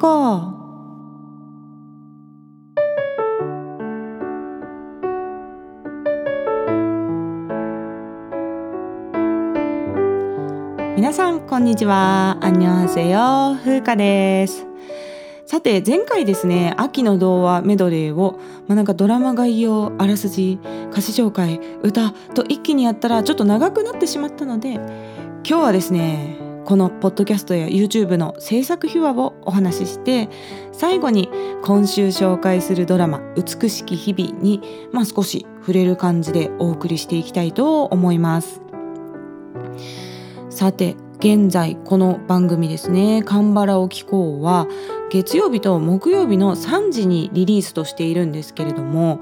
子皆さんこんにちは。アンニョンハセヨ風花です。さて前回ですね秋の童話メドレーを、まあ、なんかドラマ概要あらすじ歌詞紹介歌と一気にやったらちょっと長くなってしまったので今日はですねこのポッドキャストや YouTube の制作秘話をお話しして最後に今週紹介するドラマ「美しき日々に」まあ、少し触れる感じでお送りしていきたいと思います。さて現在この番組ですね「カンバラを聞こう」は月曜日と木曜日の3時にリリースとしているんですけれども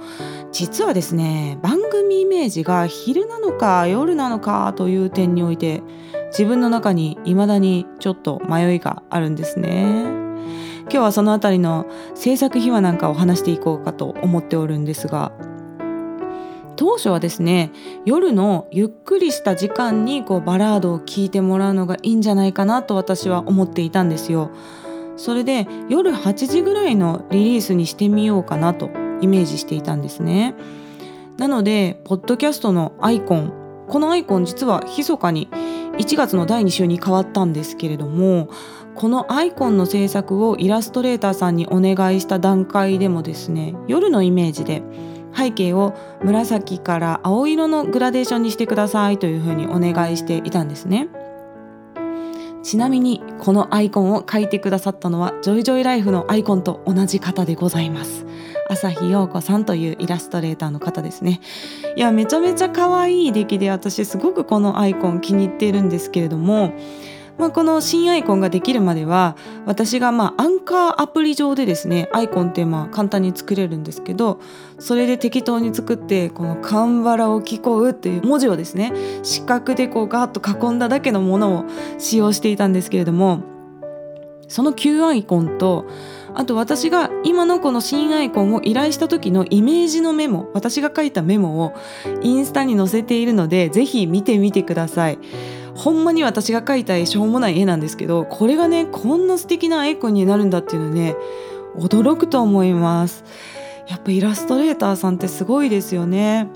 実はですね番組イメージが昼なのか夜なのかという点において自分の中に未だにちょっと迷いがあるんですね。今日はそのあたりの制作秘話なんかを話していこうかと思っておるんですが当初はですね夜のゆっくりした時間にこうバラードを聴いてもらうのがいいんじゃないかなと私は思っていたんですよ。それで夜8時ぐらいのリリースにしてみようかなとイメージしていたんですね。なのでポッドキャストのアイコンこのアイコン実は密かに1月の第2週に変わったんですけれどもこのアイコンの制作をイラストレーターさんにお願いした段階でもですね夜のイメージで背景を紫から青色のグラデーションにしてくださいというふうにお願いしていたんですね。ちなみにこのアイコンを書いてくださったのはジョイジョイライフのアイコンと同じ方でございます。朝日陽子さんというイラストレーターの方ですね。いやめちゃめちゃ可愛い出来で私すごくこのアイコン気に入っているんですけれどもまあ、この新アイコンができるまでは私がまあアンカーアプリ上でですねアイコンってまあ簡単に作れるんですけどそれで適当に作ってこの「カンバラを聞こう」っていう文字をですね四角でこうガーッと囲んだだけのものを使用していたんですけれどもその旧アイコンとあと私が今のこの新アイコンを依頼した時のイメージのメモ私が書いたメモをインスタに載せているのでぜひ見てみてください。ほんまに私が描いた絵しょうもない絵なんですけどこれがねこんな素敵なアイコンになるんだっていうのね驚くと思いますやっぱイラストレーターさんってすごいですよね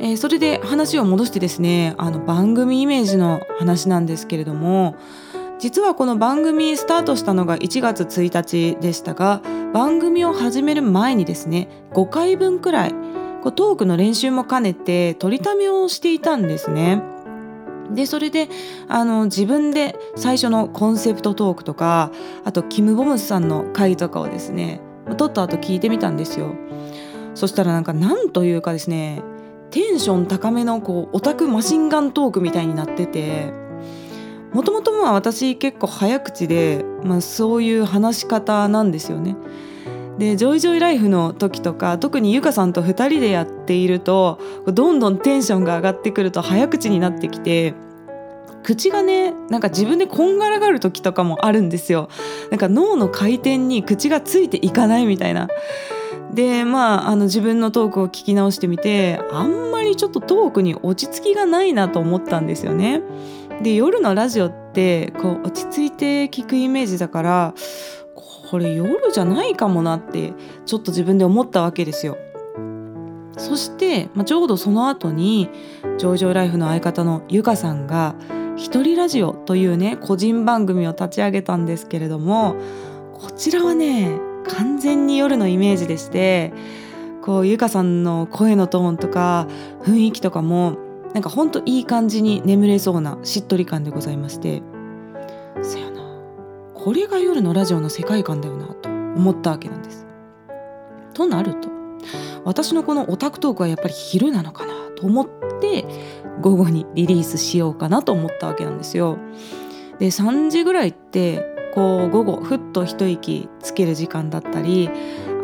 えー、それで話を戻してですねあの番組イメージの話なんですけれども実はこの番組スタートしたのが1月1日でしたが番組を始める前にですね5回分くらいこうトークの練習も兼ねて取りためをしていたんですね。でそれであの自分で最初のコンセプトトークとかあとキム・ボムスさんの回とかをですね撮った後聞いてみたんですよそしたらなんかなんというかですねテンション高めのこうオタクマシンガントークみたいになっててもともと私結構早口で、まあ、そういう話し方なんですよね。でジョイジョイライフの時とか特にゆかさんと2人でやっているとどんどんテンションが上がってくると早口になってきて口がねなんか自分でこんがらがる時とかもあるんですよ。なんか脳の回転に口がついていかないみたいな。でまああの自分のトークを聞き直してみてあんまりちょっとトークに落ち着きがないなと思ったんですよね。で夜のラジオってこう落ち着いて聞くイメージだからこれ夜じゃないかもなってちょっと自分で思ったわけですよ。そして、まあ、ちょうどその後に「上場ライフ」の相方のゆかさんが「一人ラジオ」というね個人番組を立ち上げたんですけれどもこちらはね完全に夜のイメージでしてこうゆかさんの声のトーンとか雰囲気とかもなんかほんといい感じに眠れそうなしっとり感でございましてこれが夜のラジオの世界観だよなと思ったわけなんです。となると私のこのオタクトークはやっぱり昼なのかなと思って午後にリリースしようかなと思ったわけなんですよ。で3時ぐらいってこう午後ふっと一息つける時間だったり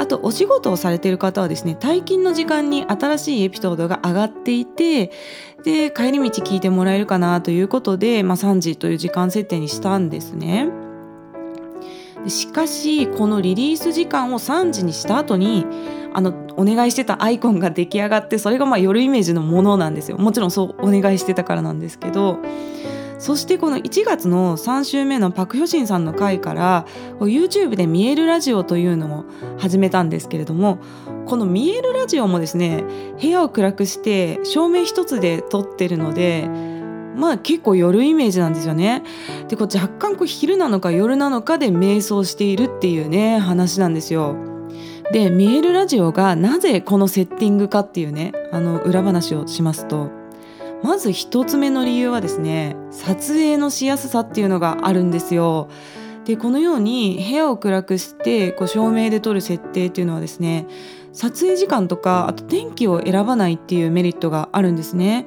あとお仕事をされている方はですね退勤の時間に新しいエピソードが上がっていてで帰り道聞いてもらえるかなということで、まあ、3時という時間設定にしたんですね。しかしこのリリース時間を3時にした後にあのお願いしてたアイコンが出来上がってそれがまあ夜イメージのものなんですよ。もちろんそうお願いしてたからなんですけど。そしてこの1月の3週目のパク・ヒョシンさんの回から YouTube で見えるラジオというのを始めたんですけれどもこの見えるラジオもですね部屋を暗くして照明一つで撮ってるのでまあ結構夜イメージなんですよね。でこう若干こう昼なのか夜なのかで瞑想しているっていうね話なんですよ。で見えるラジオがなぜこのセッティングかっていうねあの裏話をしますとまず一つ目の理由はですね撮影のしやすさっていうのがあるんですよ。でこのように部屋を暗くしてこう照明で撮る設定っていうのはですね撮影時間とかあと天気を選ばないっていうメリットがあるんですね。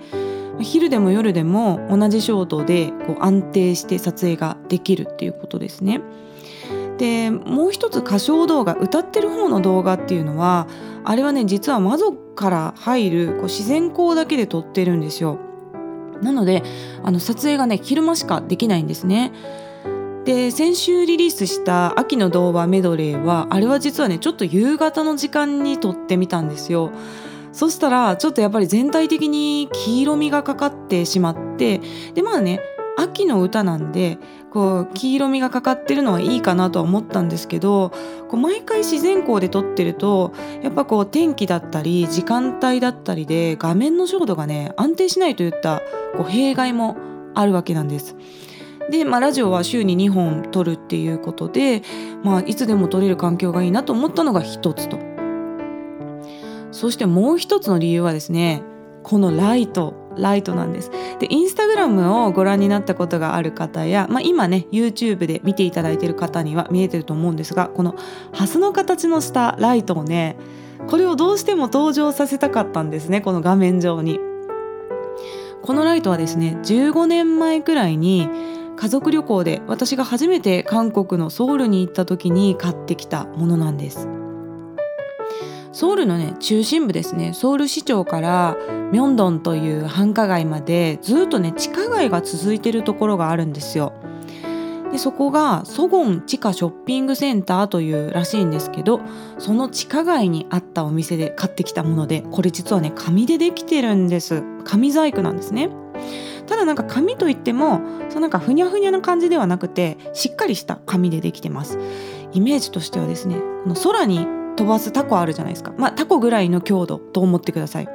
昼でも夜でも同じ照度でこう安定して撮影ができるっていうことですね。でもう一つ歌唱動画歌ってる方の動画っていうのはあれはね実は窓から入るこう自然光だけで撮ってるんですよ。なのであの撮影がね昼間しかできないんですね。で先週リリースした秋の童話メドレーはあれは実はねちょっと夕方の時間に撮ってみたんですよ。そしたらちょっとやっぱり全体的に黄色みがかかってしまってでまあね秋の歌なんでこう黄色みがかかってるのはいいかなとは思ったんですけどこう毎回自然光で撮ってるとやっぱこう天気だったり時間帯だったりで画面の照度がね安定しないといったこう弊害もあるわけなんです。で、まあ、ラジオは週に2本撮るっていうことで、まあ、いつでも撮れる環境がいいなと思ったのが一つと。そしてもう一つの理由はですねこのライトライトなんです。でインスタグラムをご覧になったことがある方や、まあ、今ね YouTube で見ていただいている方には見えてると思うんですがこのハスの形のしたライトをねこれをどうしても登場させたかったんですねこの画面上に。このライトはですね15年前くらいに家族旅行で私が初めて韓国のソウルに行った時に買ってきたものなんです。ソウルのね中心部ですね。ソウル市庁からミョンドンという繁華街までずっとね地下街が続いてるところがあるんですよ。でそこがソゴン地下ショッピングセンターというらしいんですけどその地下街にあったお店で買ってきたものでこれ実はね紙でできてるんです。紙細工なんですね。ただなんか紙といってもそのなんかふにゃふにゃな感じではなくてしっかりした紙でできてます。イメージとしてはですねこの空に飛ばすタコあるじゃないですかまあタコぐらいの強度と思ってください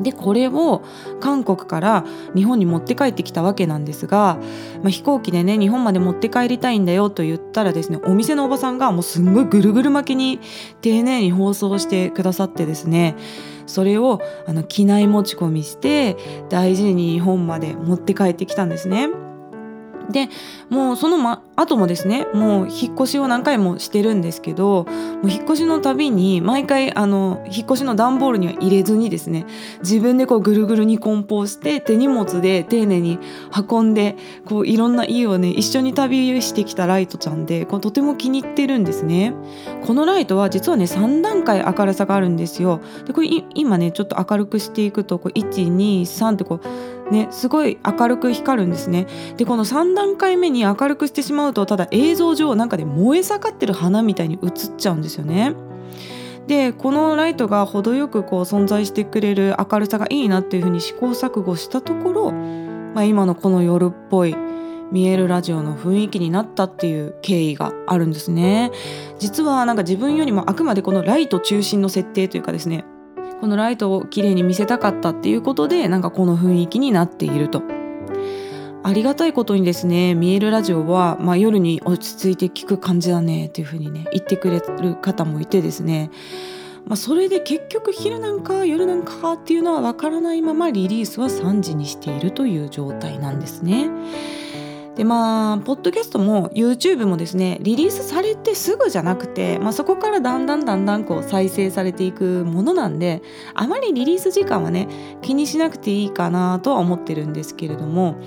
でこれを韓国から日本に持って帰ってきたわけなんですが、まあ、飛行機でね日本まで持って帰りたいんだよと言ったらですねお店のおばさんがもうすんごいぐるぐる巻きに丁寧に包装してくださってですねそれをあの機内持ち込みして大事に日本まで持って帰ってきたんですね。でもうその、ま、後もですねもう引っ越しを何回もしてるんですけどもう引っ越しのたびに毎回あの引っ越しの段ボールには入れずにですね自分でこうぐるぐるに梱包して手荷物で丁寧に運んでこういろんな家をね一緒に旅してきたライトちゃんでこうとても気に入ってるんですね。このライトは実はね3段階明るさがあるんですよ。でこれ今ねちょっと明るくしていくとこう123ってこうね、すごい明るく光るんですねでこの3段階目に明るくしてしまううとただ映像上なんかで燃え盛ってる花みたいに映っちゃうんですよねでこのライトが程よくこう存在してくれる明るさがいいなっていうふうに試行錯誤したところ、まあ、今のこの夜っぽい見えるラジオの雰囲気になったっていう経緯があるんですね実はなんか自分よりもあくまでこのライト中心の設定というかですねこのライトをきれいに見せたかったっていうことでなんかこの雰囲気になっていると。ありがたいことにですね見えるラジオは、まあ、夜に落ち着いて聞く感じだねっていうふうにね言ってくれる方もいてですねまあ、それで結局昼なんか夜なんかっていうのはわからないままリリースは3時にしているという状態なんですね。でまあポッドキャストも YouTube もですねリリースされてすぐじゃなくて、まあ、そこからだんだんだんだんこう再生されていくものなんであまりリリース時間はね気にしなくていいかなとは思ってるんですけれども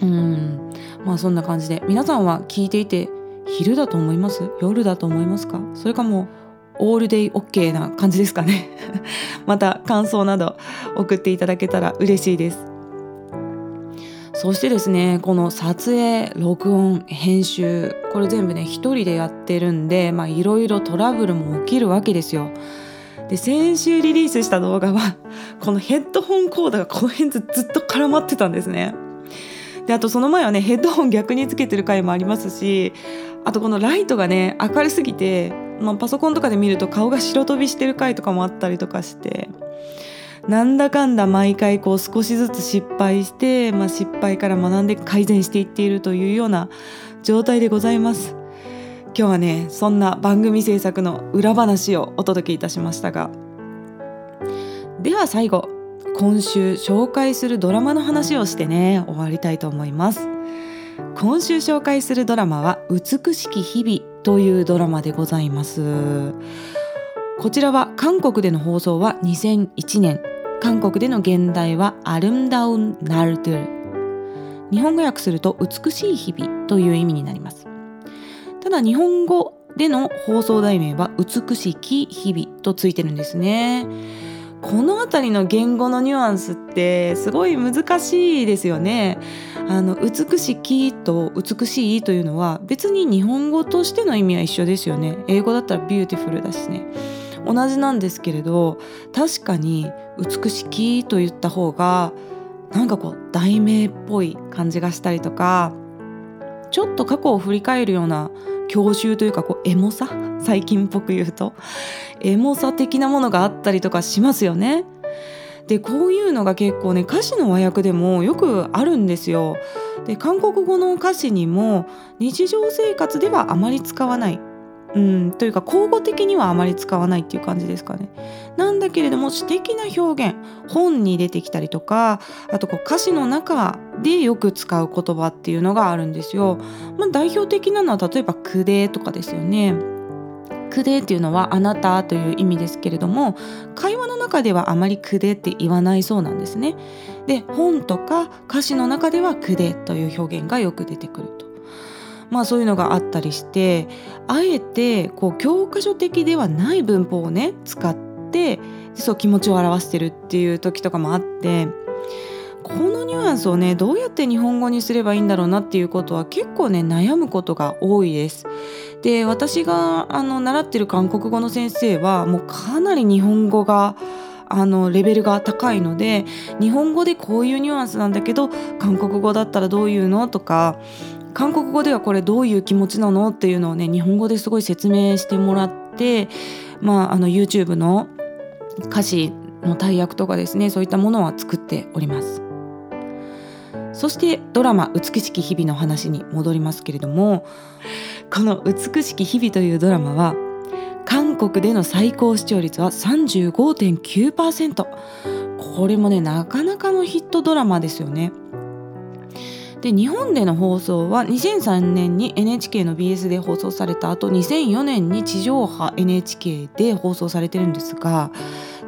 うん。まあそんな感じで皆さんは聞いていて昼だと思います？夜だと思いますか？それかもオールデイ OK な感じですかね？また感想など送っていただけたら嬉しいです。そしてですねこの撮影録音編集これ全部ね一人でやってるんでいろいろトラブルも起きるわけですよ。で先週リリースした動画はこのヘッドホンコードがこの辺ずっと絡まってたんですね。であとその前はねヘッドホン逆につけてる回もありますしあとこのライトがね明るすぎて、まあ、パソコンとかで見ると顔が白飛びしてる回とかもあったりとかしてなんだかんだ毎回こう少しずつ失敗して、まあ、失敗から学んで改善していっているというような状態でございます。今日はねそんな番組制作の裏話をお届けいたしましたがでは最後今週紹介するドラマの話をしてね終わりたいと思います。今週紹介するドラマは美しき日々というドラマでございます。こちらは韓国での放送は2001年韓国での現代はアルムダウンナルドゥ日本語訳すると美しい日々という意味になります。ただ日本語での放送題名は美しき日々とついてるんですね。この辺りの言語のニュアンスってすごい難しいですよね。あの美しきと美しいというのは別に日本語としての意味は一緒ですよね。英語だったら beautiful だしね。同じなんですけれど確かに美しきと言った方がなんかこう題名っぽい感じがしたりとかちょっと過去を振り返るような郷愁というかこうエモさ最近っぽく言うとエモさ的なものがあったりとかしますよね。でこういうのが結構ね歌詞の和訳でもよくあるんですよ。で韓国語の歌詞にも日常生活ではあまり使わないうん、というか口語的にはあまり使わないっていう感じですかね。なんだけれども詩的な表現本に出てきたりとかあとこう歌詞の中でよく使う言葉っていうのがあるんですよ。まあ、代表的なのは例えば「くで」とかですよね。くでっていうのはあなたという意味ですけれども会話の中ではあまりくでって言わないそうなんですね。で本とか歌詞の中ではくでという表現がよく出てくると。まあそういうのがあったりしてあえてこう教科書的ではない文法をね使ってそう気持ちを表してるっていう時とかもあってこのニュアンスをねどうやって日本語にすればいいんだろうなっていうことは結構ね悩むことが多いです。で私があの習ってる韓国語の先生はもうかなり日本語があのレベルが高いので日本語でこういうニュアンスなんだけど韓国語だったらどういうのとか韓国語ではこれどういう気持ちなのっていうのをね日本語ですごい説明してもらってまああの YouTube の歌詞の大役とかですねそういったものは作っておりますそしてドラマ「美しき日々」の話に戻りますけれどもこの「美しき日々」というドラマは韓国での最高視聴率は35.9%これもねなかなかのヒットドラマですよね。で日本での放送は2003年に NHK の BS で放送された後2004年に地上波 NHK で放送されてるんですが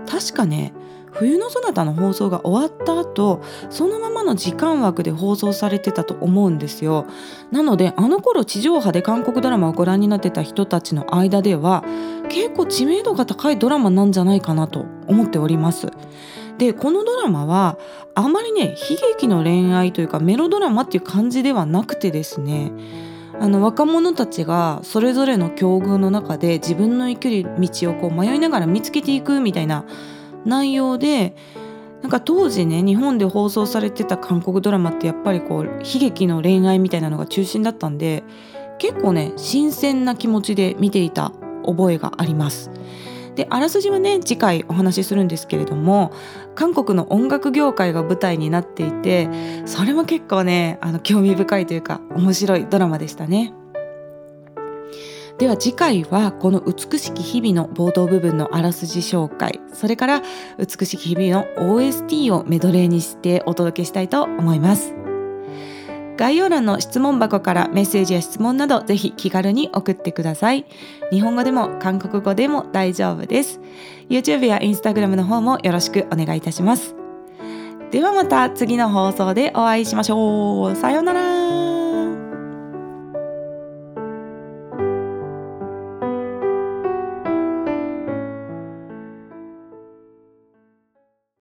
確かね冬のそなたの放送が終わった後そのままの時間枠で放送されてたと思うんですよ。なのであの頃地上波で韓国ドラマをご覧になってた人たちの間では結構知名度が高いドラマなんじゃないかなと思っております。でこのドラマはあまりね悲劇の恋愛というかメロドラマっていう感じではなくてですねあの若者たちがそれぞれの境遇の中で自分の生きる道をこう迷いながら見つけていくみたいな内容でなんか当時ね日本で放送されてた韓国ドラマってやっぱりこう悲劇の恋愛みたいなのが中心だったんで結構ね新鮮な気持ちで見ていた覚えがあります。であらすじはね次回お話しするんですけれども韓国の音楽業界が舞台になっていてそれも結構ねあの興味深いというか面白いドラマでしたね。では次回はこの美しき日々の冒頭部分のあらすじ紹介それから美しき日々の OST をメドレーにしてお届けしたいと思います。概要欄の質問箱からメッセージや質問などぜひ気軽に送ってください。日本語でも韓国語でも大丈夫です。YouTube や Instagram の方もよろしくお願いいたします。ではまた次の放送でお会いしましょう。さようなら。